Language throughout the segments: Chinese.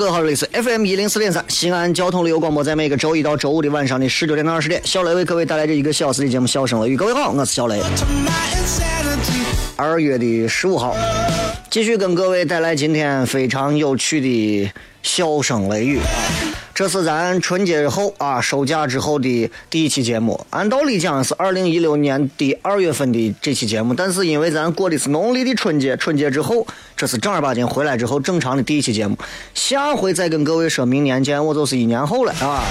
各位好，这里是 FM 一零四点三西安交通旅游广播，在每个周一到周五的晚上的十九点到二十点，小雷为各位带来这一个小时的节目《笑声雷雨》。各位好，我是小雷。二月的十五号，继续跟各位带来今天非常有趣的笑声雷雨。啊这是咱春节后啊收假之后的第一期节目，按道理讲是二零一六年的二月份的这期节目，但是因为咱过的是农历的春节，春节之后这是正儿八经回来之后正常的第一期节目，下回再跟各位说明年见，我就是一年后了啊。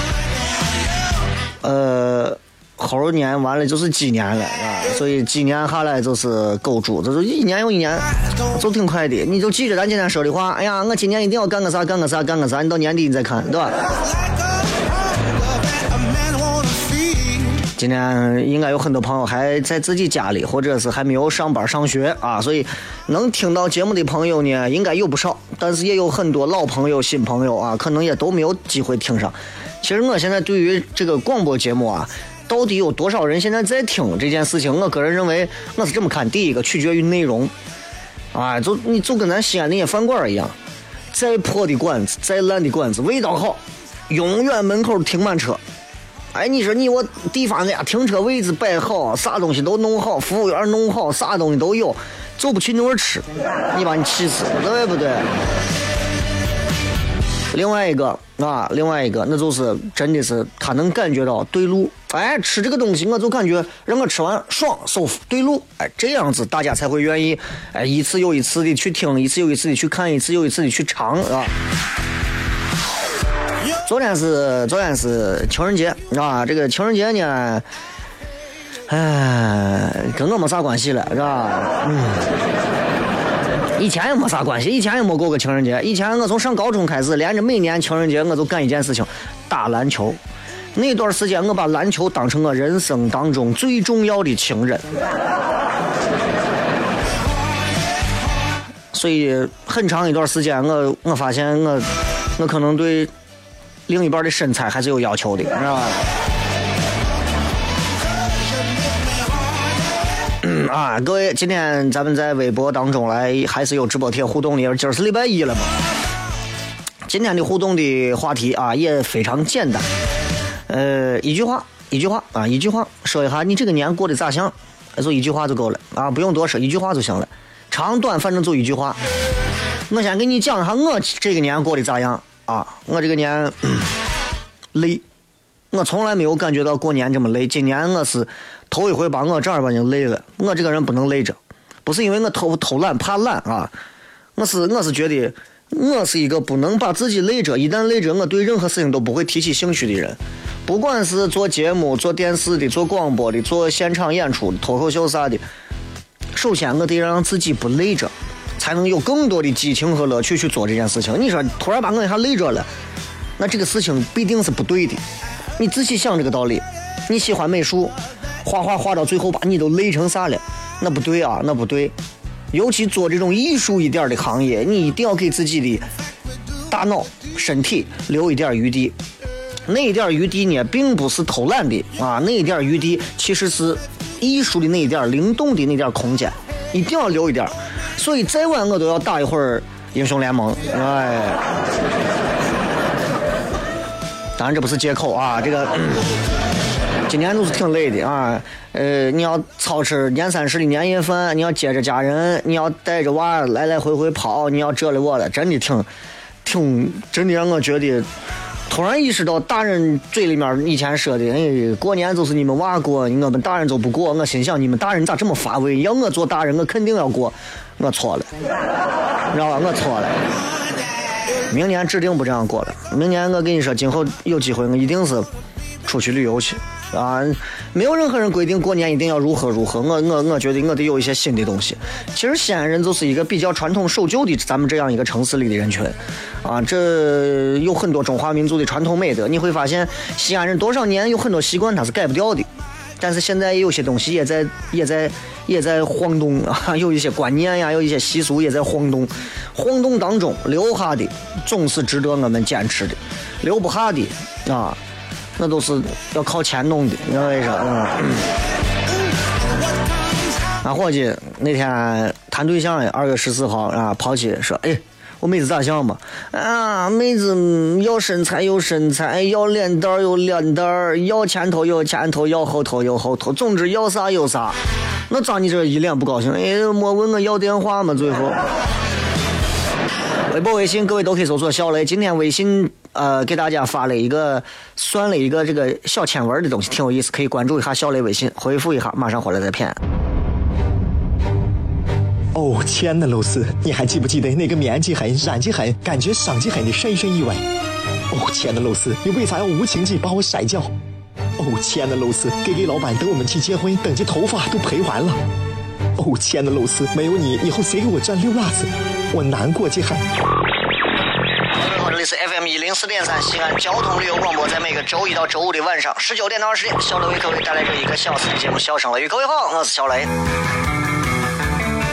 呃，猴年完了就是鸡年了啊，所以鸡年下来就是狗猪，这就一年又一年，就挺快的。你就记着咱今天说的话，哎呀，我今年一定要干个啥，干个啥，干个啥，你到年底你再看，对吧？今天应该有很多朋友还在自己家里，或者是还没有上班上学啊，所以能听到节目的朋友呢，应该有不少，但是也有很多老朋友、新朋友啊，可能也都没有机会听上。其实我现在对于这个广播节目啊，到底有多少人现在在听这件事情，我个人认为我是这么看：第一个取决于内容，啊，就你就跟咱西安那些饭馆一样，再破的馆子、再烂的馆子，味道好，永远门口停满车。哎，你说你我地方的呀，停车位置摆好，啥东西都弄好，服务员弄好，啥东西都有，就不去那儿吃，你把你气死，对不对？另外一个啊，另外一个，那就是真的是他能感觉到对路，哎，吃这个东西我就感觉让我吃完爽舒服对路，哎，这样子大家才会愿意，哎，一次又一次的去听，一次又一次的去看，一次又一次的去尝，啊。昨天是昨天是情人节啊，这个情人节呢，哎，跟我没啥关系了，是吧？嗯，以前也没啥关系，以前也没过过情人节。以前我从上高中开始，连着每年情人节我都干一件事情，打篮球。那段时间我把篮球当成我人生当中最重要的情人，所以很长一段时间，我我发现我我可能对。另一半的身材还是有要求的，是吧？啊，各位，今天咱们在微博当中来，还是有直播贴互动的。今儿是礼拜一了嘛？今天的互动的话题啊，也非常简单。呃，一句话，一句话啊，一句话，说一下你这个年过得咋样？就一句话就够了啊，不用多说，一句话就行了。长短反正就一句话。我先给你讲一下我这个年过得咋样。啊，我这个年 累，我从来没有感觉到过年这么累。今年我是头一回把我正儿八经累了。我这个人不能累着，不是因为我偷偷懒怕懒啊，我是我是觉得我是一个不能把自己累着，一旦累着，我对任何事情都不会提起兴趣的人。不管是做节目、做电视的、做广播的、做现场演出、脱口秀啥的，首先我得让自己不累着。才能有更多的激情和乐趣去做这件事情。你说突然把我一下累着了，那这个事情必定是不对的。你仔细想这个道理。你喜欢美术，画画画到最后把你都累成啥了？那不对啊，那不对。尤其做这种艺术一点的行业，你一定要给自己的大脑、身体留一点余地。那一点余地呢，并不是偷懒的啊，那一点余地其实是艺术的那一点灵动的那点空间，一定要留一点。所以再晚我都要打一会儿英雄联盟，哎。当然这不是借口啊，这个今年都是挺累的啊。呃，你要操持年三十的年夜饭，你要接着家人，你要带着娃来来回回跑，你要这了我了，真的挺挺，真的让我觉得。突然意识到，大人嘴里面以前说的，哎，过年就是你们娃过，我们大人就不过。我心想，你们大人咋这么乏味？要我做大人，我肯定要过。我错了，知道吧？我错了。明年指定不这样过了。明年我跟你说，今后有机会，我一定是出去旅游去。啊，没有任何人规定过年一定要如何如何。我我我觉得我得有一些新的东西。其实西安人就是一个比较传统守旧的，咱们这样一个城市里的人群。啊，这有很多中华民族的传统美德。你会发现，西安人多少年有很多习惯他是改不掉的。但是现在有些东西也在也在也在晃动啊，有一些观念呀，有一些习俗也在晃动。晃动当中留下的总是值得我们坚持的，留不下的啊。那都是要靠钱弄的，你知道为啥？嗯。俺伙计那天谈对象，二月十四号啊，跑去说：“哎，我妹子咋想嘛？啊，妹子要身材有身材，要脸蛋有脸蛋，要前头有前头，要后头有后头，总之要啥有啥。那咋你这一脸不高兴？哎，莫问我要电话嘛，最后。微博、微信，各位都可以搜索小雷。今天微信呃给大家发了一个算了一个这个小签文的东西，挺有意思，可以关注一下小雷微信，回复一下，马上回来再骗。哦，亲爱的露丝，你还记不记得那个面积狠、染技狠、感觉伤及狠的深深意外？哦，亲爱的露丝，你为啥要无情地把我甩掉？哦，亲爱的露丝，K K 老板等我们去结婚，等这头发都赔完了。哦，亲爱的露丝，没有你，以后谁给我赚溜辣子？我难过极了。各位好，这里是 FM 一零四点三西安交通旅游广播，在每个周一到周五的晚上十九点到二十点，小雷为各位带来这一个小时的节目《笑声雷雨》。各位好，我是小雷。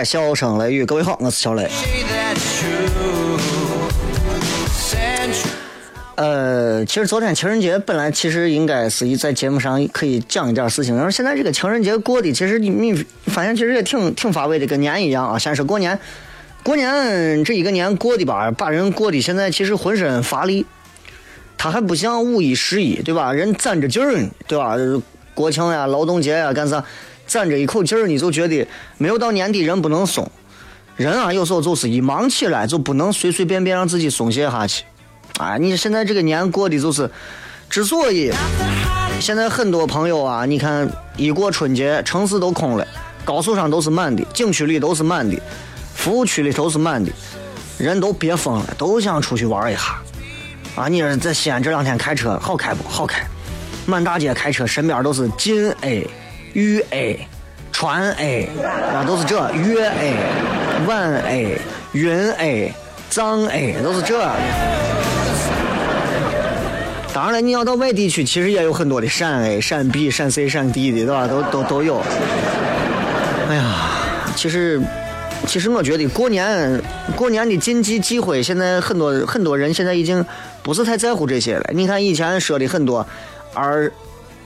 来，笑声雷雨，各位好，我是小雷。呃，其实昨天情人节本来其实应该是在节目上可以讲一点事情，但是现在这个情人节过的，其实你你发现其实也挺挺乏味的，跟年一样啊。先是过年，过年这一个年过的吧，把人过的现在其实浑身乏力。他还不像五一十一，对吧？人攒着劲儿，对吧？国庆呀，劳动节呀，干啥？攒着一口气儿，你就觉得没有到年底人不能松。人啊，有时候就是一忙起来就不能随随便便让自己松懈下去。啊，你现在这个年过的就是，之所以现在很多朋友啊，你看一过春节，城市都空了，高速上都是满的，景区里都是满的，服务区里都是满的，人都憋疯了，都想出去玩一下。啊，你说在西安这两天开车好开不好开？满大街开车，身边都是金 A。豫 A，川 A，啊，都是这粤 A，皖 A，云 A，藏 A，都是这。当然了，你要到外地去，其实也有很多的陕 A、陕 B、陕 C、陕 D 的，对吧？都都都有。哎呀，其实，其实我觉得过年过年的禁忌忌讳，现在很多很多人现在已经不是太在乎这些了。你看以前说的很多，而。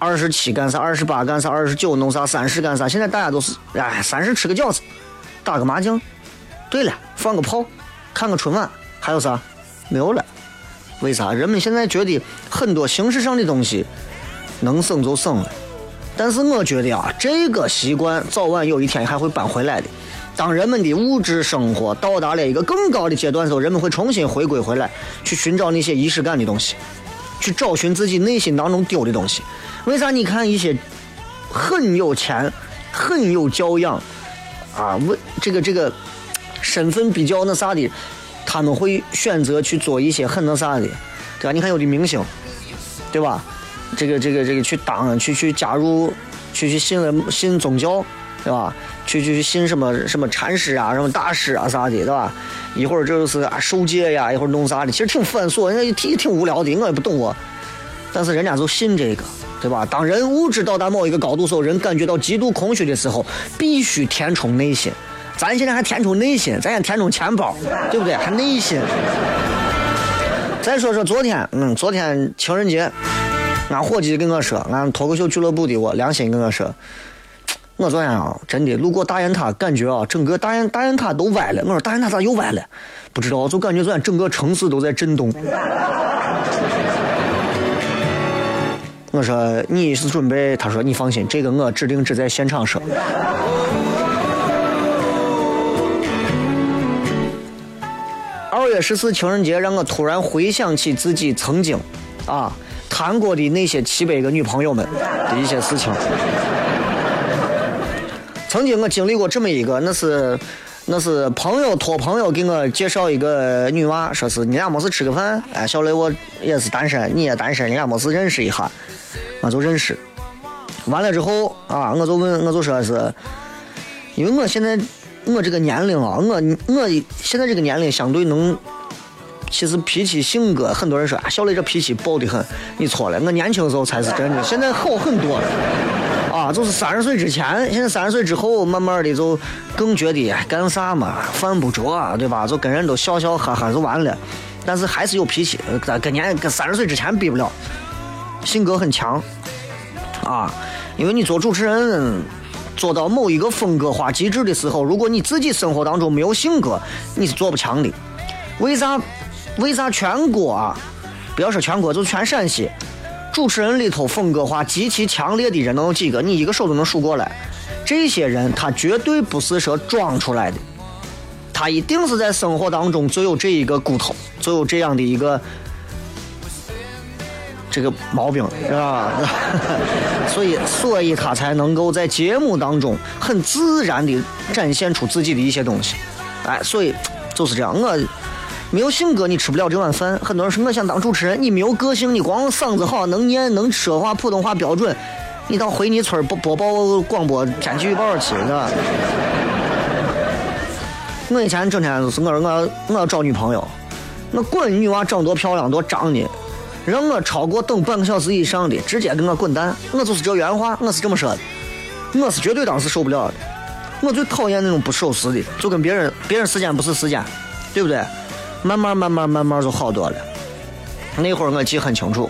二十七干啥？二十八干啥？二十九弄啥？三十干啥？现在大家都是哎，三十吃个饺子，打个麻将，对了，放个炮，看个春晚，还有啥？没有了。为啥？人们现在觉得很多形式上的东西能省就省了，但是我觉得啊，这个习惯早晚有一天还会扳回来的。当人们的物质生活到达了一个更高的阶段的时候，人们会重新回归回来，去寻找那些仪式感的东西，去找寻自己内心当中丢的东西。为啥？你看一些很有钱、很有教养啊，为这个这个身份比较那啥的，他们会选择去做一些很那啥的，对吧？你看有的明星，对吧？这个这个这个去当去去加入去去信了信宗教，对吧？去去信什么什么禅师啊，什么大师啊啥的，对吧？一会儿这就是啊受戒呀，一会儿弄啥的，其实挺繁琐，人家挺挺无聊的，我也不懂我。但是人家就信这个，对吧？当人物质到达某一个高度时候，人感觉到极度空虚的时候，必须填充内心。咱现在还填充内心，咱也填充钱包，对不对？还内心。再说说昨天，嗯，昨天情人节，俺伙计跟我说，俺脱口秀俱乐部的我良心跟我说。我昨天啊，真的路过大雁塔，感觉啊，整个大雁大雁塔都歪了。我说大雁塔咋又歪了？不知道，就感觉昨天整个城市都在震动。我说你是准备？他说你放心，这个我指定只在现场说。二月十四情人节，让我突然回想起自己曾经啊谈过的那些七百个女朋友们的一些事情。曾经我经历过这么一个，那是那是朋友托朋友给我介绍一个女娃，说是你俩没事吃个饭。哎，小雷我也是单身，你也单身，你俩没事认识一下，我就认识。完了之后啊，我就问，我就说是，因为我现在我这个年龄啊，我我现在这个年龄相对能，其实脾气性格，很多人说啊，小雷这脾气暴得很，你错了，我年轻时候才是真的，现在好很多了。啊，就是三十岁之前，现在三十岁之后，慢慢的就更觉得干啥嘛，犯不着，啊对吧？就跟人都笑笑呵呵就完了，但是还是有脾气，跟年跟三十岁之前比不了，性格很强，啊，因为你做主持人，做到某一个风格化极致的时候，如果你自己生活当中没有性格，你是做不强的。为啥？为啥全国啊？不要说全国，就全陕西。主持人里头风格化极其强烈的人能有几个？你一个手都能数过来。这些人他绝对不是说装出来的，他一定是在生活当中就有这一个骨头，就有这样的一个这个毛病，是吧？所以，所以他才能够在节目当中很自然的展现出自己的一些东西。哎，所以就是这样，我。没有性格，你吃不了这碗饭。很多人说我想当主持人，你没有个性，你光嗓子好，能念，能说话，普通话标准，你到回你村播播报广播天气预报去，是吧？我以前整天就是我说我我要找女朋友，我管女娃长多漂亮多长的，让我超过等半个小时以上的，直接给我滚蛋。我就是这原话，我是这么说的，我是绝对当时受不了的。我最讨厌那种不守时的，就跟别人别人时间不是时间，对不对？慢慢慢慢慢慢就好多了。那会儿我记很清楚，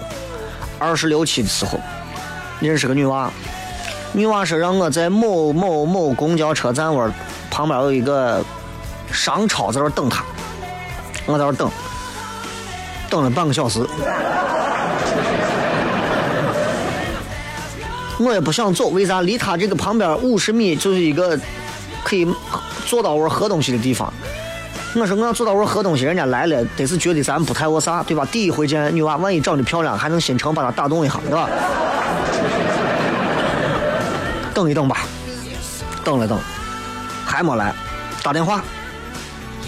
二十六七的时候，认识个女娃，女娃说让我在某某某公交车站窝旁边有一个商超在那等她，我在那等，等了半个小时，我也不想走，为啥？离他这个旁边五十米就是一个可以坐到窝喝东西的地方。我说我要坐到我喝东西，人家来了，得是觉得咱不太我啥，对吧？第一回见女娃，万一长得漂亮，还能心诚把她打动一下，对吧？等一等吧，等了等，还没来，打电话。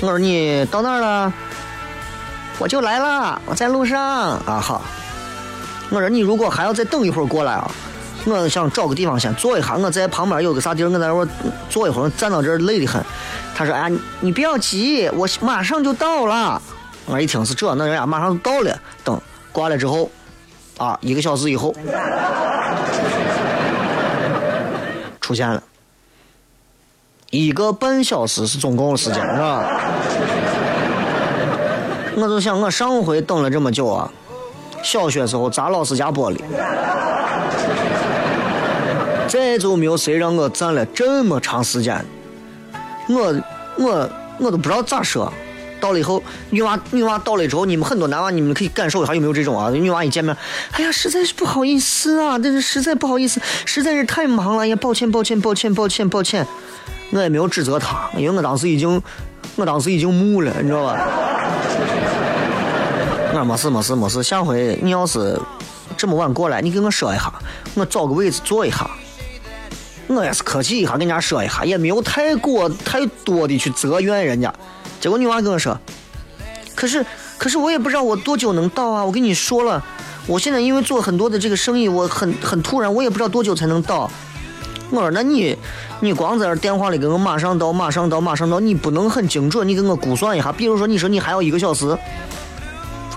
我说你到哪了？我就来了，我在路上啊。好。我说你如果还要再等一会儿过来啊，我想找个地方先坐一下，我在旁边有个啥地儿，我在那坐一会儿，站到这儿累得很。他说：“哎，你不要急，我马上就到了。”我一听是这，那人家马上就到了。等挂了之后，啊，一个小时以后出现了，一个半小时是总共的时间，是吧？我就想，我上回等了这么久啊，小学时候砸老师家玻璃，再就没有谁让我站了这么长时间。我我我都不知道咋说，到。了以后，女娃女娃到了之后，你们很多男娃，你们可以感受一下有没有这种啊？女娃一见面，哎呀，实在是不好意思啊，但是实在不好意思，实在是太忙了，呀，抱歉抱歉抱歉抱歉抱歉，我也没有指责她，因为我当时已经，我当时已经木了，你知道吧？我说没事没事没事，下回你要是这么晚过来，你给我说一下，我找个位置坐一下。我也是客气一下跟人家说一下，也没有太过太多的去责怨人家。结果女娃跟我说：“可是，可是我也不知道我多久能到啊！我跟你说了，我现在因为做很多的这个生意，我很很突然，我也不知道多久才能到。”我说：“那你，你光在这电话里跟我马上到，马上到，马上到，你不能很精准，你给我估算一下。比如说，你说你还要一个小时，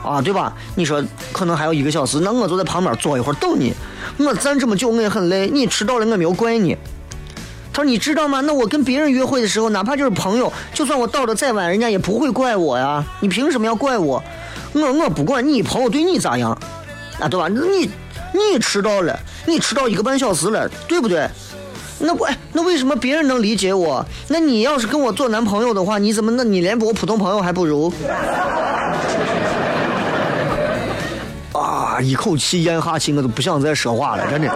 啊，对吧？你说可能还要一个小时，那我就在旁边坐一会儿等你。我站这么久，我也很累。你迟到了，我没有怪你。”他说：“你知道吗？那我跟别人约会的时候，哪怕就是朋友，就算我到的再晚，人家也不会怪我呀。你凭什么要怪我？我我不管你朋友对你咋样，啊，对吧？你你迟到了，你迟到一个半小时了，对不对？那我那为什么别人能理解我？那你要是跟我做男朋友的话，你怎么那你连我普通朋友还不如？一口气咽下去，我都不想再说话了，真的。”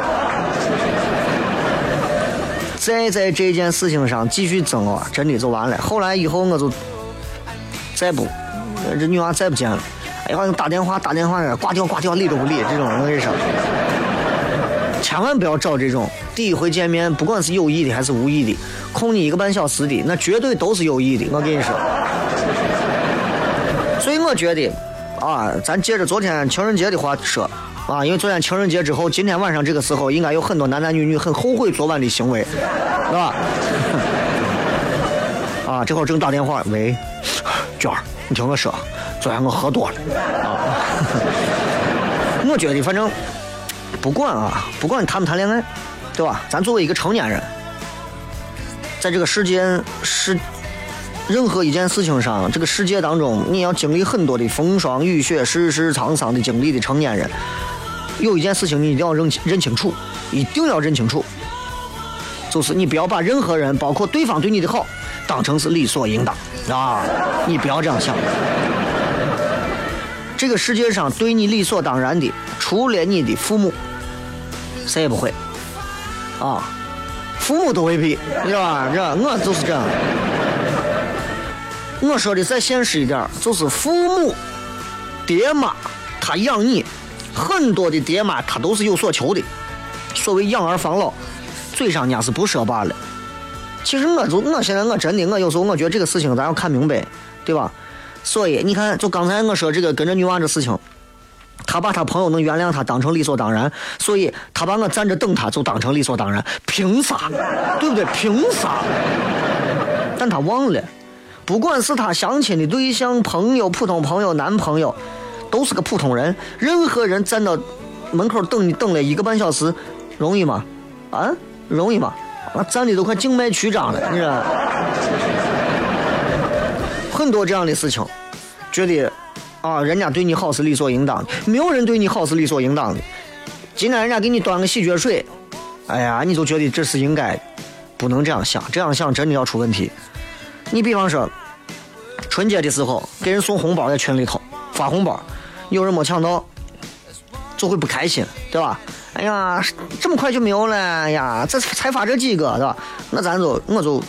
再在这件事情上继续争啊，真的就完了。后来以后我就再不，这女娃再不见了。哎呀，打电话打电话挂掉挂掉，理都不理。这种我跟你说，千万不要找这种第一回见面，不管是有意的还是无意的，空你一个半小时的，那绝对都是有意的。我跟你说，所以我觉得啊，咱接着昨天情人节的话说。啊，因为昨天情人节之后，今天晚上这个时候，应该有很多男男女女很后悔昨晚的行为，是吧？啊，这会儿正打电话，喂，娟儿，你听我说，昨天我喝多了啊。我觉得反正不管啊，不管你谈不谈恋爱，对吧？咱作为一个成年人，在这个世界是任何一件事情上，这个世界当中，你要经历很多的风霜雨雪、世事沧桑的经历的成年人。有一件事情你一定要认认清楚，一定要认清楚，就是你不要把任何人，包括对方对你的好，当成是理所应当啊！你不要这样想。这个世界上对你理所当然的，除了你的父母，谁也不会啊！父母都未必，知道吧？这我就是这样。我说的再现实一点，就是父母、爹妈，他养你。很多的爹妈他都是有所求的，所谓养儿防老，嘴上伢是不说罢了。其实我就我现在我真的我有时候我觉得这个事情咱要看明白，对吧？所以你看，就刚才我说这个跟着女娃这事情，他把他朋友能原谅他当成理所当然，所以他把我站着等他就当成理所当然，凭啥？对不对？凭啥？但他忘了，不管是他相亲的对象、朋友、普通朋友、男朋友。都是个普通人，任何人站到门口等你等了一个半小时，容易吗？啊，容易吗？啊，站的都快静脉曲张了，你知道？很多这样的事情，觉得啊，人家对你好是理所应当的，没有人对你好是理所应当的。今天人家给你端个洗脚水，哎呀，你就觉得这是应该，不能这样想，这样想真的要出问题。你比方说，春节的时候给人送红包在群里头发红包。有人没抢到，就会不开心，对吧？哎呀，这么快就没有了哎呀！这才发这几个，对吧？那咱就我就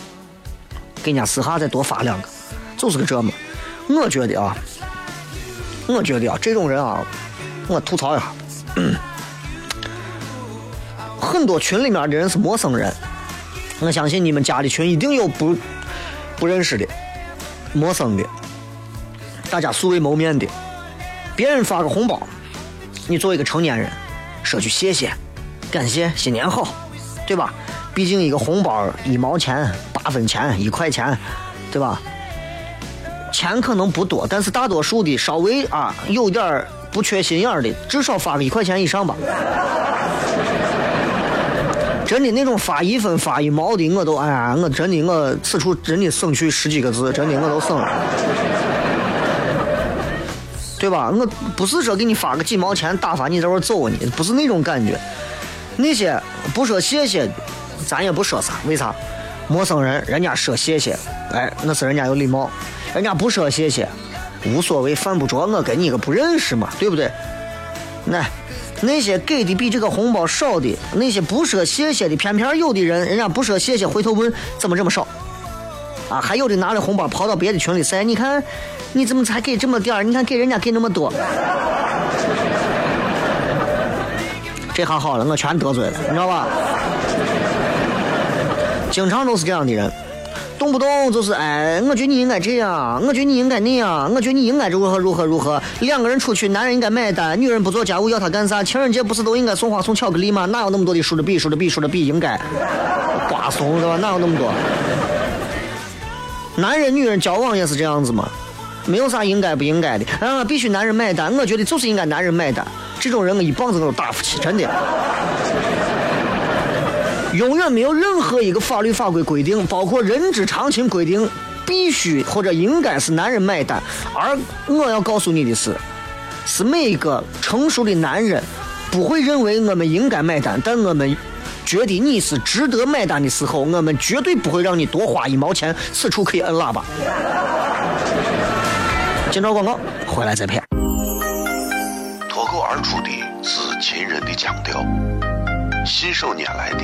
给人家私下再多发两个，就是个这么。我觉得啊，我觉得啊，这种人啊，我吐槽一下，很多群里面的人是陌生人，我相信你们加的群一定有不不认识的、陌生的，大家素未谋面的。别人发个红包，你作为一个成年人，说句谢谢，感谢，新年好，对吧？毕竟一个红包一毛钱、八分钱、一块钱，对吧？钱可能不多，但是大多数的稍微啊有点不缺心眼的，至少发个一块钱以上吧。真的那种发一分、发一毛的，我都哎呀，我真的我此处真的省去十几个字，真的我都省了。对吧？我不是说给你发个几毛钱打发你在这走呢，不是那种感觉。那些不说谢谢，咱也不说啥。为啥？陌生人人家说谢谢，哎，那是人家有礼貌。人家不说谢谢，无所谓，犯不着我跟你个不认识嘛，对不对？那那些给的比这个红包少的，那些不说谢谢的，偏偏有的人，人家不说谢谢，回头问怎么这么少？啊，还有的拿着红包跑到别的群里晒，你看你怎么才给这么点儿？你看给人家给那么多。这下好了，我全得罪了，你知道吧？经常都是这样的人，动不动就是哎，我觉得你应该这样，我觉得你应该那样，我觉得你应该如何如何如何。两个人出去，男人应该买单，女人不做家务要他干啥？情人节不是都应该送花送巧克力吗？哪有那么多的说着比说着比说着比应该，瓜怂是吧？哪有那么多？男人女人交往也是这样子嘛，没有啥应该不应该的啊，必须男人买单。我觉得就是应该男人买单。这种人我一棒子我都打不起，真的。永远没有任何一个法律法规规定，包括人之常情规定，必须或者应该是男人买单。而我要告诉你的是，是每一个成熟的男人不会认为我们应该买单，但我们觉得你是值得买单的时候，我们绝对不会让你多花一毛钱。此处可以摁喇叭。接着广告，回来再骗。而出的是秦人的腔调，信手拈来的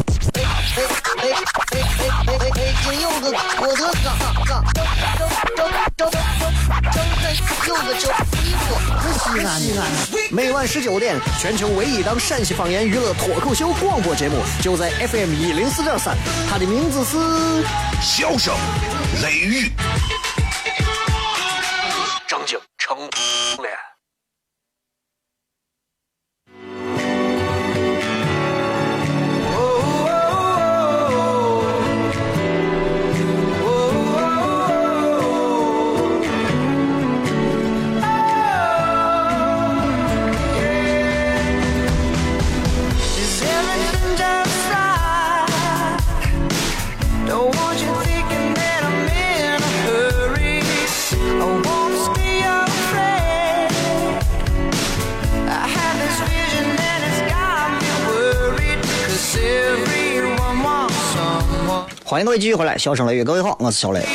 哎哎哎哎哎哎！哎，有个我的哥哥，张张张张张有个叫衣服，西安西安。每晚十九点，全球唯一档陕西方言娱乐脱口秀广播节目，就在 FM 一零四点三。它的名字是《笑声雷雨》，张景成脸。迎各位继续回来，笑声雷雨，各位好，我是小雷。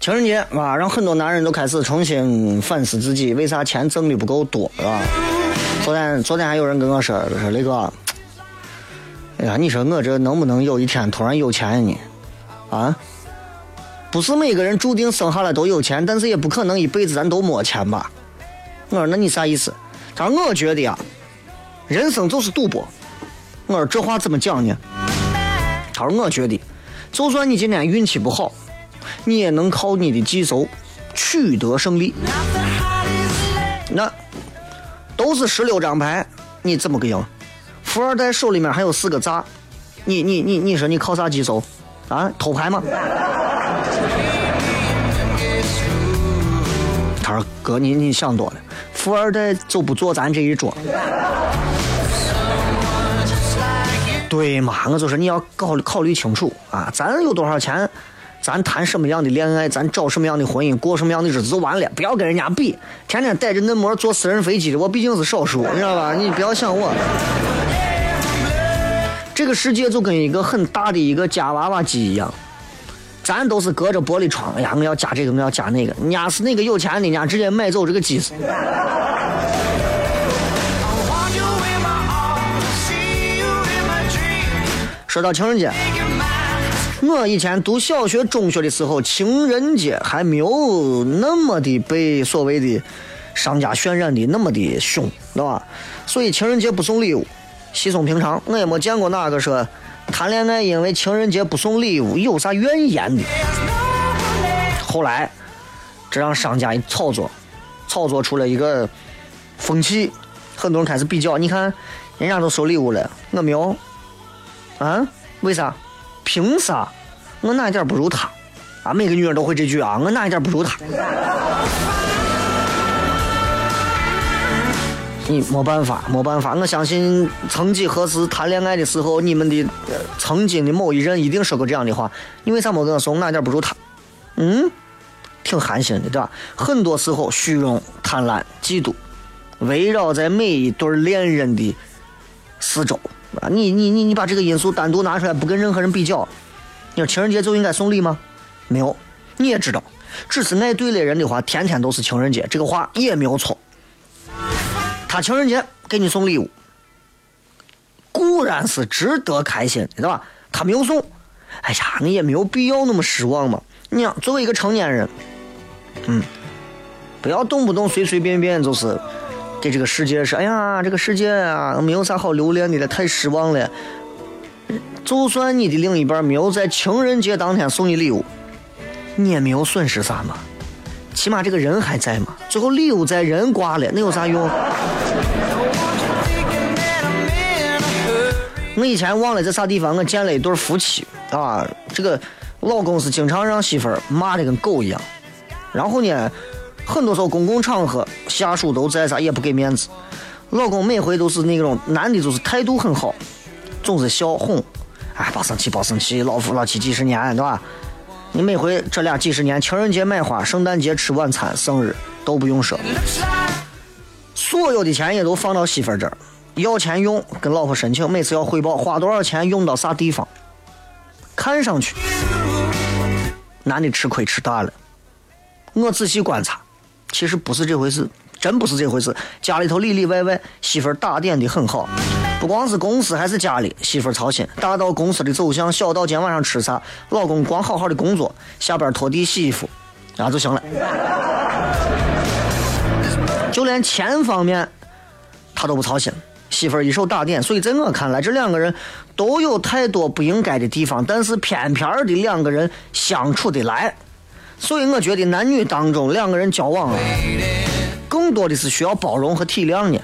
情人节啊，让很多男人都开始重新反思自己，为啥钱挣的不够多，是吧？昨天昨天还有人跟我说，说雷哥，哎呀，你说我这能不能有一天突然有钱呢？啊？不是每个人注定生下来都有钱，但是也不可能一辈子咱都没钱吧？我说那你啥意思？他说我觉得呀，人生就是赌博。我说这话怎么讲呢？他说我觉得，就算你今天运气不好，你也能靠你的技术取得胜利。那都是十六张牌，你怎么个赢？富二代手里面还有四个炸，你你你你说你靠啥技术？啊，偷牌吗？他说哥，你你想多了，富二代就不坐咱这一桌。对嘛，我就说你要考考虑清楚啊！咱有多少钱，咱谈什么样的恋爱，咱找什么样的婚姻，过什么样的日子就完了。不要跟人家比，天天带着嫩模坐私人飞机的，我毕竟是少数，你知道吧？你不要想我。这个世界就跟一个很大的一个夹娃娃机一样，咱都是隔着玻璃窗。哎呀，我要加这个，我要加那个。人家是那个有钱的，人家直接买走这个机子。说到情人节，我以前读小学、中学的时候，情人节还没有那么的被所谓的商家渲染的那么的凶，对吧？所以情人节不送礼物，稀松平常。我也没见过哪个说谈恋爱因为情人节不送礼物有啥怨言的。后来，这让商家一炒作，炒作出了一个风气，很多人开始比较。你看，人家都收礼物了，我没有。啊？为啥？凭啥？我哪一点不如他？啊！每个女人都会这句啊！我哪一点不如他？你没办法，没办法。我相信曾几何时谈恋爱的时候，你们的曾经的某一任一定说过这样的话。你为啥没跟我说？哪点不如他？嗯，挺寒心的，对吧？很多时候，虚荣、贪婪、嫉妒，围绕在每一对恋人的四周。啊，你你你你把这个因素单独拿出来，不跟任何人比较。你说情人节就应该送礼吗？没有，你也知道，只是爱对了人的话，天天都是情人节，这个话也没有错。他情人节给你送礼物，固然是值得开心，对吧？他没有送，哎呀，你也没有必要那么失望嘛。你想，作为一个成年人，嗯，不要动不动随随便便就是给这个世界说，哎呀，这个世界啊，没有啥好留恋的了，太失望了。就算你的另一半没有在情人节当天送你礼物，你也没有损失啥嘛。起码这个人还在嘛，最后礼物在人挂了，那有啥用？我以前忘了在啥地方，我见了一对夫妻啊，这个老公是经常让媳妇骂的跟狗一样，然后呢，很多时候公共场合下属都在啥也不给面子，老公每回都是那种男的，就是态度很好，总是笑哄，哎，别生气，别生气，老夫老妻几十年，对吧？你每回这俩几十年，情人节买花，圣诞节吃晚餐，生日都不用说，所有的钱也都放到媳妇儿这儿，要钱用，跟老婆申请，每次要汇报花多少钱，用到啥地方。看上去，男的吃亏吃大了。我仔细观察，其实不是这回事，真不是这回事。家里头里里外外，媳妇儿打点的很好。不光是公司还是家里，媳妇儿操心。大到公司的走向，小到今天晚上吃啥，老公光好好的工作，下班拖地洗衣服，然后就行了。就连钱方面，他都不操心，媳妇儿一手打点。所以在我看来，这两个人都有太多不应该的地方，但是偏偏的两个人相处得来。所以我觉得男女当中两个人交往啊，更多的是需要包容和体谅的，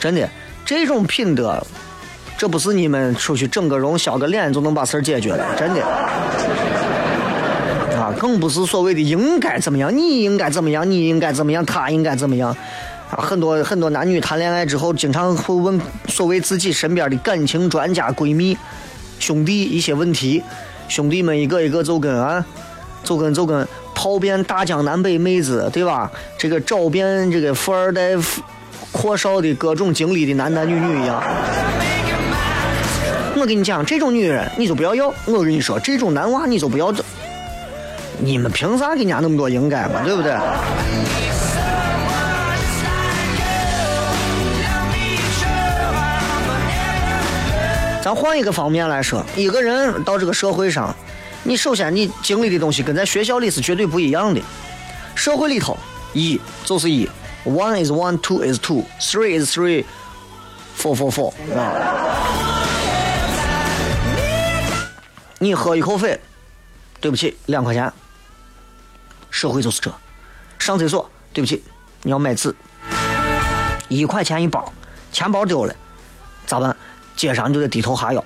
真的。这种品德，这不是你们出去整个容、削个脸就能把事儿解决的，真的。啊，更不是所谓的应该怎么样，你应该怎么样，你应该怎么样，他应该怎么样。啊，很多很多男女谈恋爱之后，经常会问所谓自己身边的感情专家、闺蜜、兄弟一些问题，兄弟们一个一个就跟啊，就跟就跟跑遍大江南北妹子，对吧？这个找遍这个富二代。阔少的各种经历的男男女女一样，我跟你讲，这种女人你就不要要。我跟你说，这种男娃你就不要。你们凭啥给人家那么多应该嘛？对不对？咱换一个方面来说，一个人到这个社会上，你首先你经历的东西跟在学校里是绝对不一样的。社会里头，一就是一。One is one, two is two, three is three, four four four 啊！你喝一口水，对不起，两块钱。社会就是这。上厕所，对不起，你要买纸，一块钱一包，钱包丢了，咋办？街上就得低头哈腰，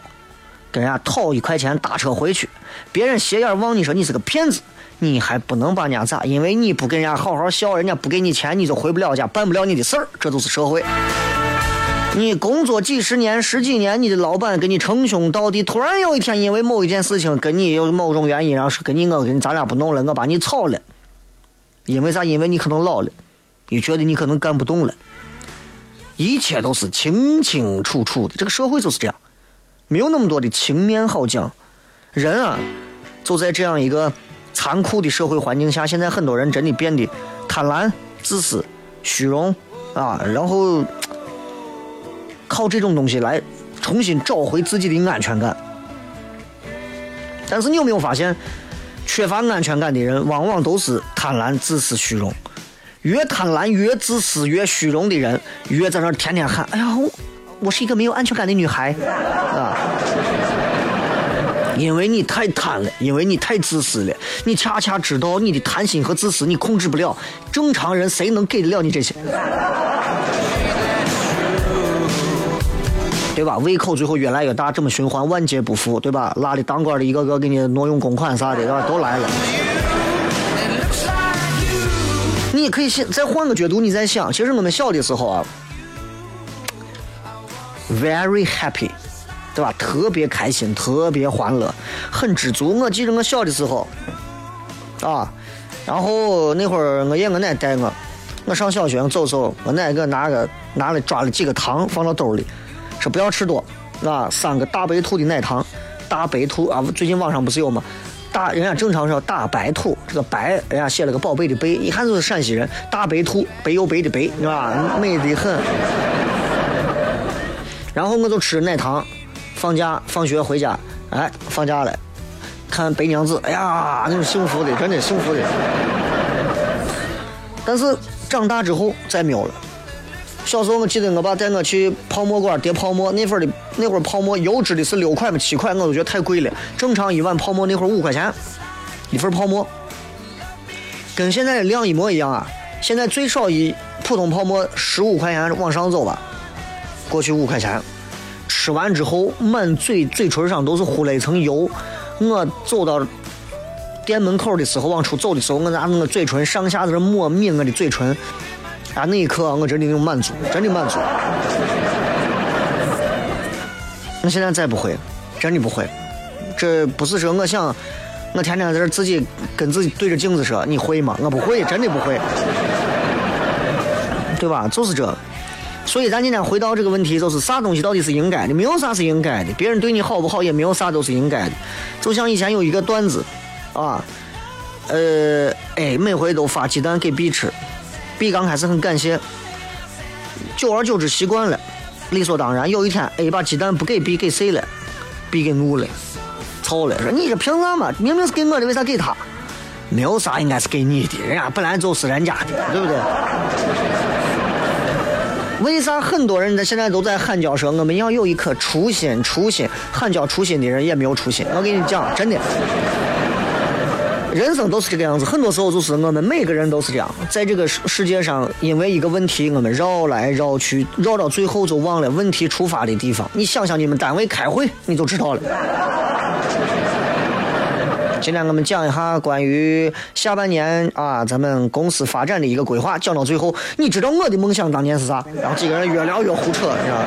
跟人家讨一块钱打车回去。别人斜眼望你说你是个骗子。你还不能把人家咋？因为你不跟人家好好笑，人家不给你钱，你就回不了家，办不了你的事儿。这就是社会。你工作几十年、十几年，你的老板跟你称兄道弟，突然有一天因为某一件事情跟你有某种原因，然后说跟你我跟咱俩不弄了，我把你炒了。因为啥？因为你可能老了，你觉得你可能干不动了。一切都是清清楚楚的，这个社会就是这样，没有那么多的情面好讲。人啊，就在这样一个。残酷的社会环境下，现在很多人真的变得贪婪、自私、虚荣啊，然后靠这种东西来重新找回自己的安全感。但是你有没有发现，缺乏安全感的人，往往都是贪婪、自私、虚荣。越贪婪、越自私、越虚荣的人，越在那天天喊：“哎呀我，我是一个没有安全感的女孩啊。”因为你太贪了，因为你太自私了，你恰恰知道你的贪心和自私你控制不了。正常人谁能给得了你这些？对吧？胃口最后越来越大，这么循环，万劫不复，对吧？拉的当官的一个个给你挪用公款啥的，对吧？都来了。你也可以想再换个角度，你再想，其实我们小的时候啊，very happy，对吧？特别开心，特别欢乐，很知足。我记得我小的时候，啊，然后那会儿我爷我奶带我，我上小学我走走，我奶给我拿个拿了抓了几个糖放到兜里，说不要吃多，啊，三个大白兔的奶糖，大白兔啊，最近网上不是有吗？大人家正常说大白兔，这个白人家写了个宝贝的贝，一看就是陕西人，大白兔，白又白的白，是吧？美得很。然后我就吃奶糖，放假放学回家，哎，放假了，看白娘子，哎呀，那是幸福的，真的幸福的。但是长大之后再没有了。小时候我记得我爸带我去泡沫馆叠泡沫，那份儿的那会儿泡沫优质的是六块嘛七块，我都觉得太贵了。正常一碗泡沫那会儿五块钱一份泡沫，跟现在的量一模一样啊。现在最少一普通泡沫十五块钱往上走吧，过去五块钱，吃完之后满嘴嘴唇上都是糊了一层油。我走到店门口的时候，往出走的时候，我拿那个嘴唇上下在这抹抿我的嘴唇。啊，那一刻我真的有满足，真的满足。我现在再不会，真的不会。这不是说我想，我天天在这自己跟自己对着镜子说，你会吗？我不会，真的不会，对吧？就是这。所以咱今天回到这个问题，就是啥东西到底是应该的？没有啥是应该的。别人对你好不好，也没有啥都是应该的。就像以前有一个段子，啊，呃，哎，每回都发鸡蛋给 B 吃。B 刚开始很感谢，久而久之习惯了，理所当然。有一天，A 把鸡蛋不给 B 给谁了？B 给怒了，操了，说你这凭啥嘛？明明是给我的，为啥给他？没有啥应该是给你的，人家本来就是人家的，对不对？为啥很多人在现在都在喊叫说我们要有一颗初心？初心喊叫初心的人也没有初心。我跟你讲，真的。人生都是这个样子，很多时候就是我们每个人都是这样，在这个世世界上，因为一个问题，我们绕来绕去，绕到最后就忘了问题出发的地方。你想想，你们单位开会，你就知道了。今天我们讲一下关于下半年啊，咱们公司发展的一个规划。讲到最后，你知道我的梦想当年是啥？然后几个人越聊越胡扯，是吧？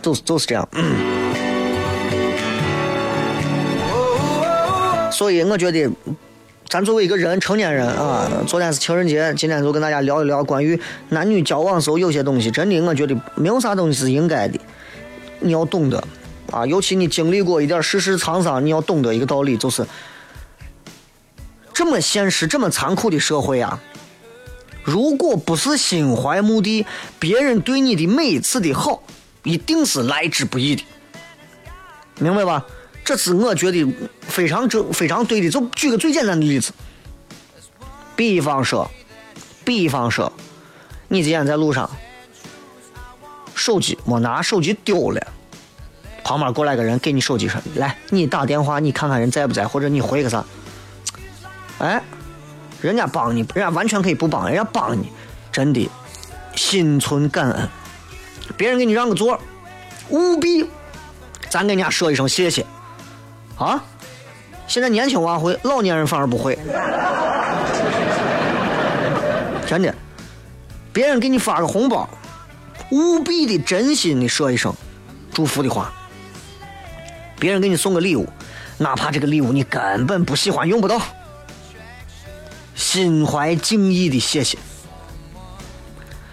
就是就是这样。所以我觉得，咱作为一个人，成年人啊，昨天是情人节，今天就跟大家聊一聊关于男女交往时候有些东西，真的，我觉得没有啥东西是应该的，你要懂得啊，尤其你经历过一点世事沧桑，你要懂得一个道理，就是这么现实、这么残酷的社会啊，如果不是心怀目的，别人对你的每一次的好，一定是来之不易的，明白吧？这是我觉得非常正、非常对的。就举个最简单的例子，比方说，比方说，你今天在路上，手机没拿，手机丢了，旁边过来个人给你手机说：“来，你打电话，你看看人在不在，或者你回个啥。”哎，人家帮你，人家完全可以不帮，人家帮你，真的心存感恩。别人给你让个座，务必咱跟人家说一声谢谢。啊！现在年轻娃会，老年人反而不会。真的，别人给你发个红包，务必的真心的说一声祝福的话。别人给你送个礼物，哪怕这个礼物你根本不喜欢，用不到，心怀敬意的谢谢。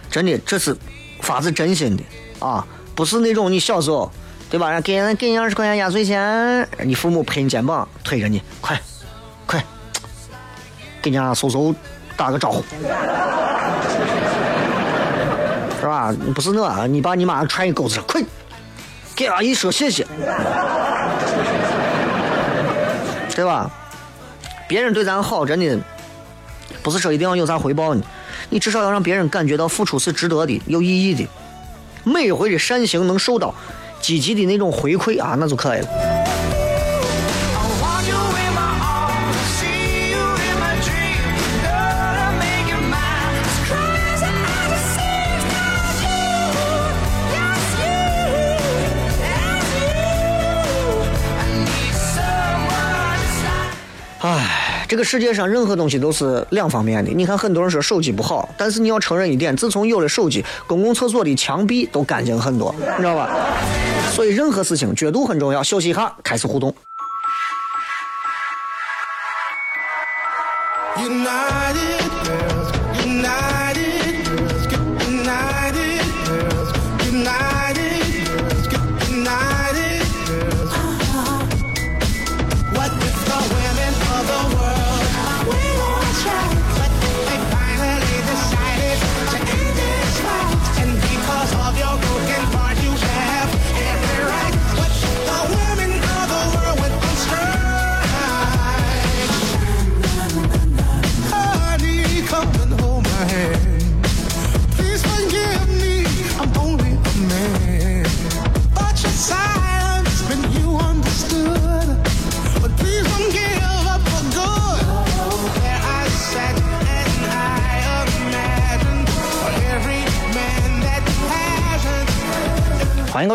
真的，这是发自真心的啊，不是那种你小时候。对吧？给人给你二十块钱压岁钱，你父母拍你肩膀，推着你，快，快，给人家叔叔打个招呼，是吧？不是那，你爸你妈踹你狗子上，快，给阿姨说谢谢，对吧？别人对咱好，真的不是说一定要有啥回报呢，你至少要让别人感觉到付出是值得的、有意义的，每一回的善行能受到。积极的那种回馈啊，那就可以了。哎，这个世界上任何东西都是两方面的。你看，很多人说手机不好，但是你要承认一点，自从有了手机，公共厕所的墙壁都干净很多，你知道吧？所以任何事情角度很重要。休息一下，开始互动。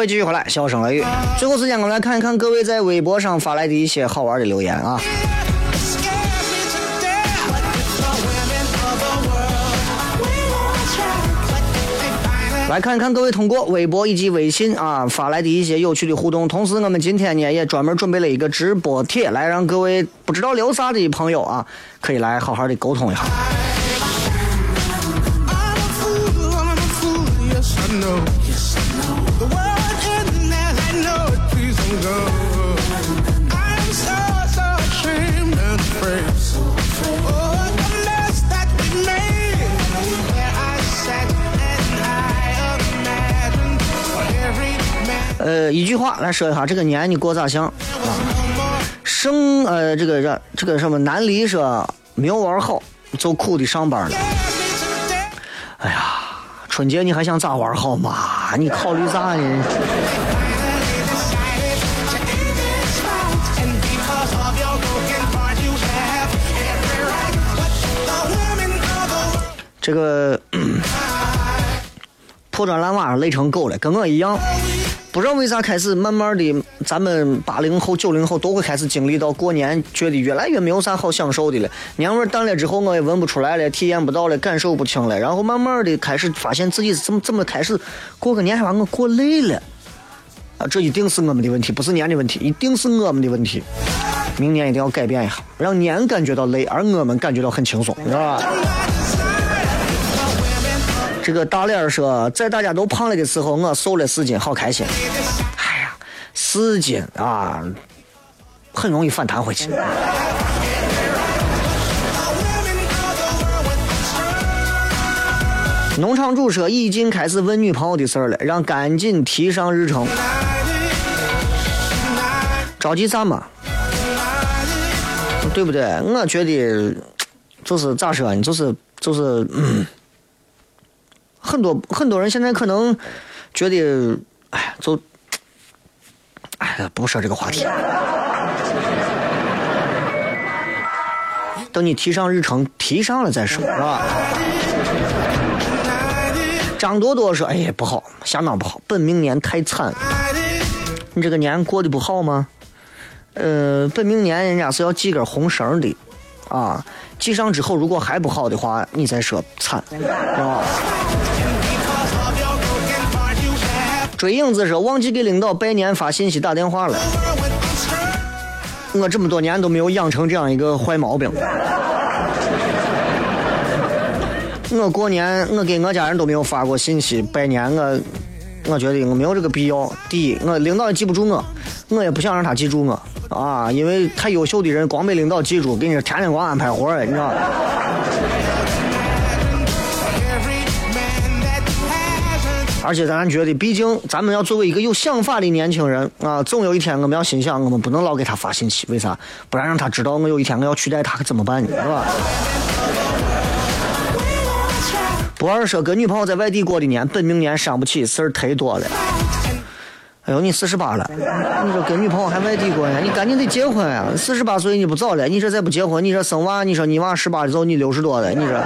各位继续回来，笑声雷雨。最后时间，我们来看一看各位在微博上发来的一些好玩的留言啊。来看一看各位通过微博以及微信啊发来的一些有趣的互动。同时，我们今天呢也专门准备了一个直播帖，来让各位不知道聊啥的朋友啊，可以来好好的沟通一下。呃，一句话来说一下，这个年你过咋想？啊，生呃，这个这这个什么南离说没有玩好，就苦的上班了。哎呀，春节你还想咋玩好嘛？你考虑啥呢？这个破砖烂瓦累成狗了，跟我一样。不知道为啥开始慢慢的，咱们八零后、九零后都会开始经历到过年，觉得越来越没有啥好享受的了。年味淡了之后，我也闻不出来了，体验不到了，感受不清了。然后慢慢的开始发现自己怎么怎么开始过个年还把我过累了啊！这一定是我们的问题，不是年的问题，一定是我们的问题。明年一定要改变一下，让年感觉到累，而我们感觉到很轻松，知道吧？这个大脸儿说，在大家都胖了的时候，我瘦了四斤，好开心。哎呀，四斤啊，很容易反弹回去。农场主说，已经开始问女朋友的事儿了，让赶紧提上日程。着急啥嘛？对不对？我觉得就是咋说呢？就是就是。嗯。很多很多人现在可能觉得，哎，就，哎，不说这个话题。等你提上日程，提上了再说，是吧？张多多说：“哎呀，不好，相当不好，本命年太惨。你这个年过得不好吗？呃，本命年人家是要系根红绳的，啊，系上之后如果还不好的话，你再说惨，是吧？”追影子说忘记给领导拜年发信息打电话了，我这么多年都没有养成这样一个坏毛病。我过年我给我家人都没有发过信息拜年，我我觉得我没有这个必要。第一，我领导也记不住我，我也不想让他记住我啊，因为太优秀的人光被领导记住，给你天天光安排活儿，你知道。而且咱觉得，毕竟咱们要作为一个有想法的年轻人啊，总有一天我们要心想，我们不能老给他发信息，为啥？不然让他知道我有一天我要取代他，可怎么办呢？是吧？不二说跟女朋友在外地过的年，本命年伤不起，事儿忒多了。哎呦，你四十八了，你说跟女朋友还外地过年，你赶紧得结婚呀！四十八岁你不早了，你这再不结婚，你这生娃，你说你娃十八的时候你六十多了，你这。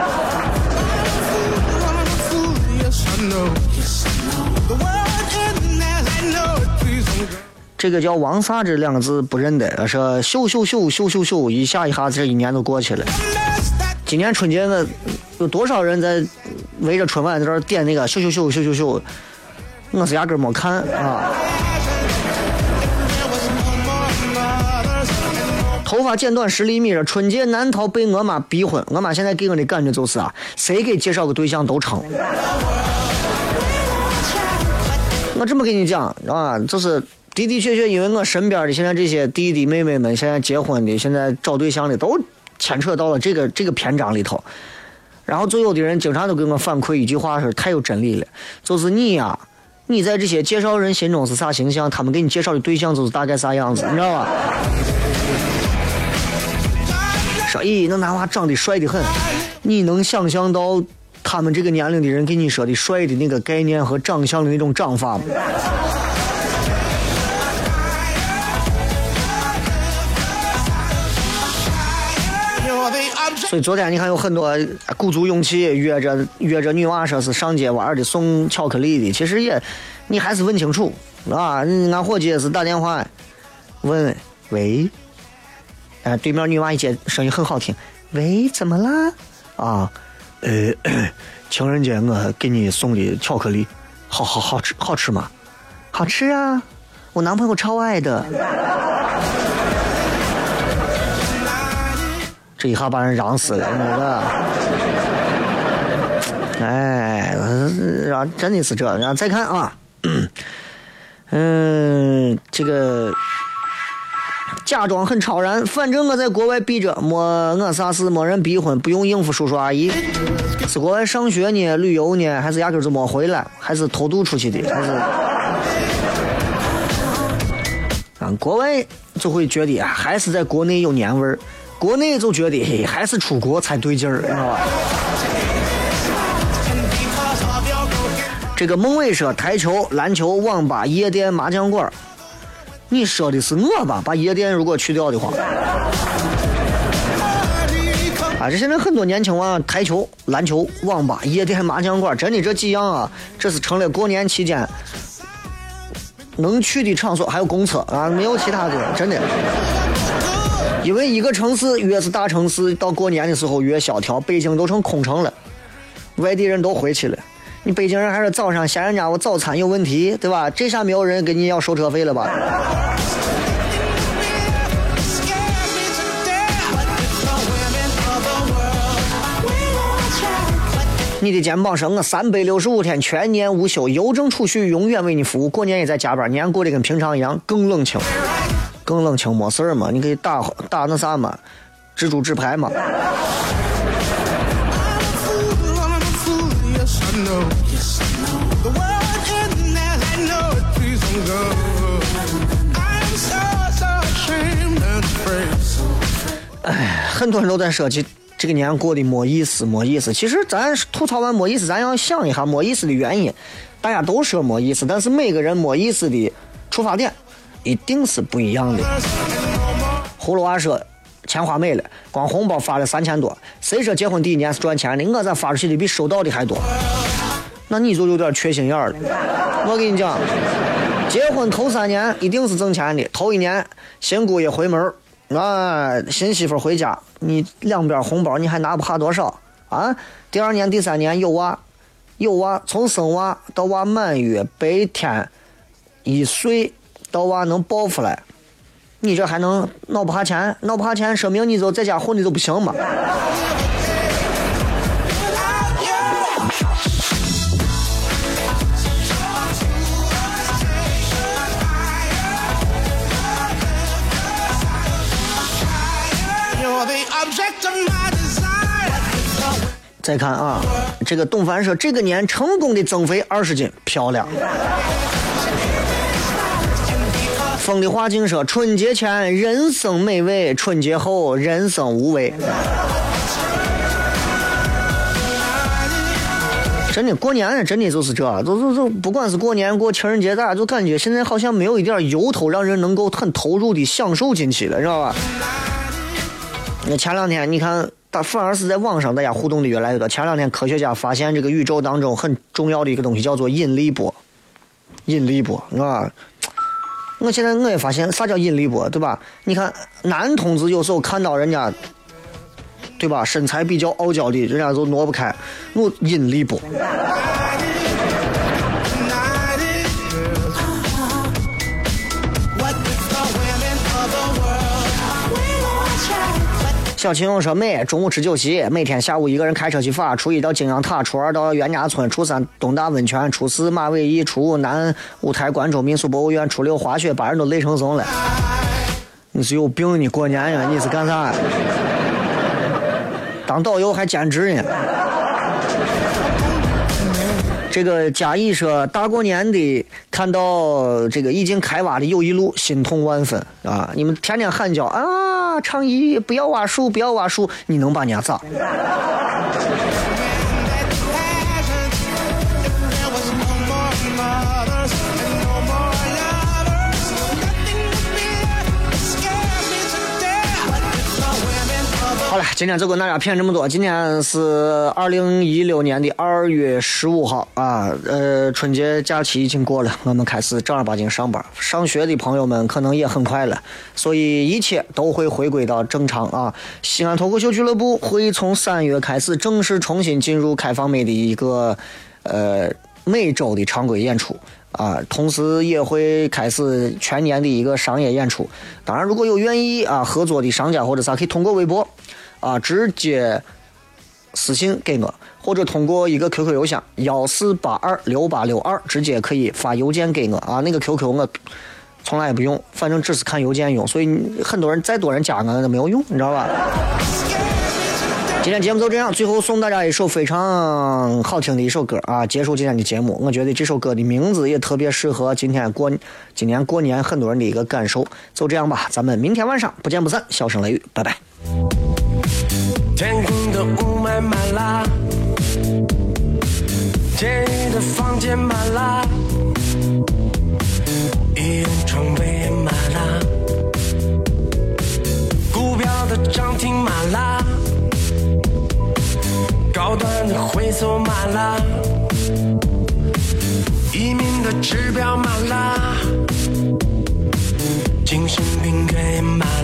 这个叫王啥这两个字不认得，说秀秀秀秀秀秀，一下一下这一年都过去了。今年春节我有多少人在围着春晚在这点那个秀秀秀秀秀秀，我是压根没看啊。头发剪短十厘米了，春节难逃被我妈逼婚。我妈现在给我的感觉就是啊，谁给介绍个对象都成。我这么跟你讲啊，就是的的确确，因为我身边的现在这些弟弟妹妹们，现在结婚的，现在找对象的，都牵扯到了这个这个篇章里头。然后，就有的人经常都给我反馈一句话，是太有真理了，就是你呀，你在这些介绍人心中是啥形象，他们给你介绍的对象就是大概啥样子，你知道吧？说，咦，那男娃长得帅的很，你能想象到他们这个年龄的人给你说的帅的那个概念和长相的那种长法吗？所以昨天你看有很多鼓足勇气约着约着女娃说是上街玩的送巧克力的，其实也你还是问清楚啊！俺伙计也是打电话问喂。哎，对面女娃一接，声音很好听。喂，怎么啦？啊，呃，情人节我给你送的巧克力，好好好吃，好吃吗？好吃啊，我男朋友超爱的。这一下把人嚷死了，那个。哎，让真的是这，然后再看啊，嗯，这个。假装很超然，反正我在国外逼着，没我啥事，没人逼婚，不用应付叔叔阿姨。是国外上学呢，旅游呢，还是压根就没回来，还是偷渡出去的，还是？啊，国外就会觉得啊还是在国内有年味儿，国内就觉得嘿，还是出国才对劲儿，知道吧？这个孟伟说，台球、篮球、网吧、夜店、麻将馆。你说的是我吧？把夜店如果去掉的话，啊，这现在很多年轻娃，台球、篮球、网吧、夜店、麻将馆，真的这几样啊，这是成了过年期间能去的场所。还有公厕啊，没有其他的，真的。因为一个城市越是大城市，到过年的时候越萧条。北京都成空城了，外地人都回去了。你北京人还是早上嫌人家我早餐有问题，对吧？这下没有人跟你要收车费了吧？你的肩膀上，我三百六十五天全年无休，邮政储蓄永远为你服务。过年也在加班，年过得跟平常一样，更冷清，更冷清，没事嘛？你可以打打那啥嘛，蜘蛛纸牌嘛。哎，很多人都在说起这个年过得没意思，没意思。其实咱吐槽完没意思，咱要想一下没意思的原因。大家都说没意思，但是每个人没意思的出发点一定是不一样的。葫芦娃说钱花没了，光红包发了三千多。谁说结婚第一年是赚钱的？我咋发出去的比收到的还多？那你就有点缺心眼了。我跟你讲，结婚头三年一定是挣钱的。头一年新姑爷回门啊，新媳妇回家，你两边红包你还拿不下多少啊？第二年、第三年有娃，有娃，从生娃到娃满月、白天、一岁到娃能抱出来，你这还能闹不下钱？闹不下钱，说明你就在家混的就不行嘛。再看啊，这个董凡说这个年成功的增肥二十斤，漂亮。风的话境说春节前人生美味，春节后人生无味。真的过年真的就是这，就就就不管是过年过情人节，大家就感觉现在好像没有一点由头让人能够很投入的享受进去了，知道吧？那前两天你看。他反而是在网上，大家互动的越来越多。前两天科学家发现，这个宇宙当中很重要的一个东西叫做引力波。引力波，啊，我现在我也发现啥叫引力波，对吧？你看男同志有时候看到人家，对吧？身材比较傲娇的，人家都挪不开，我引力波。小秦勇说：“美，中午吃酒席，每天下午一个人开车去法，初一到景阳塔，初二到袁家村，初三东大温泉，初四马尾驿，初五南五台关中民俗博物院，初六滑雪，把人都累成怂了。你是有病？你过年呀？你是干啥？当导游还兼职呢？”这个嘉义说大过年的看到这个已经开挖的友谊路，心痛万分啊！你们天天喊叫啊，唱一不要挖树，不要挖树，你能把娘咋？今天就跟大家骗这么多。今天是二零一六年的二月十五号啊，呃，春节假期已经过了，我们开始正儿八经上班。上学的朋友们可能也很快了，所以一切都会回归到正常啊。西安脱口秀俱乐部会从三月开始正式重新进入开放美的一个呃每周的常规演出啊，同时也会开始全年的一个商业演出。当然，如果有愿意啊合作的商家或者啥，可以通过微博。啊，直接私信给我，或者通过一个 QQ 邮箱幺四八二六八六二，直接可以发邮件给我啊。那个 QQ 我从来也不用，反正只是看邮件用，所以很多人再多人加我都没有用，你知道吧？今天节目就这样，最后送大家一首非常好听的一首歌啊，结束今天的节目。我觉得这首歌的名字也特别适合今天过今年过年很多人的一个感受。就这样吧，咱们明天晚上不见不散。笑声雷雨，拜拜。天空的雾霾满了监狱的房间满了医院床位也满了股票的涨停满了高端的会所满了移民的指标满了精神病院也满了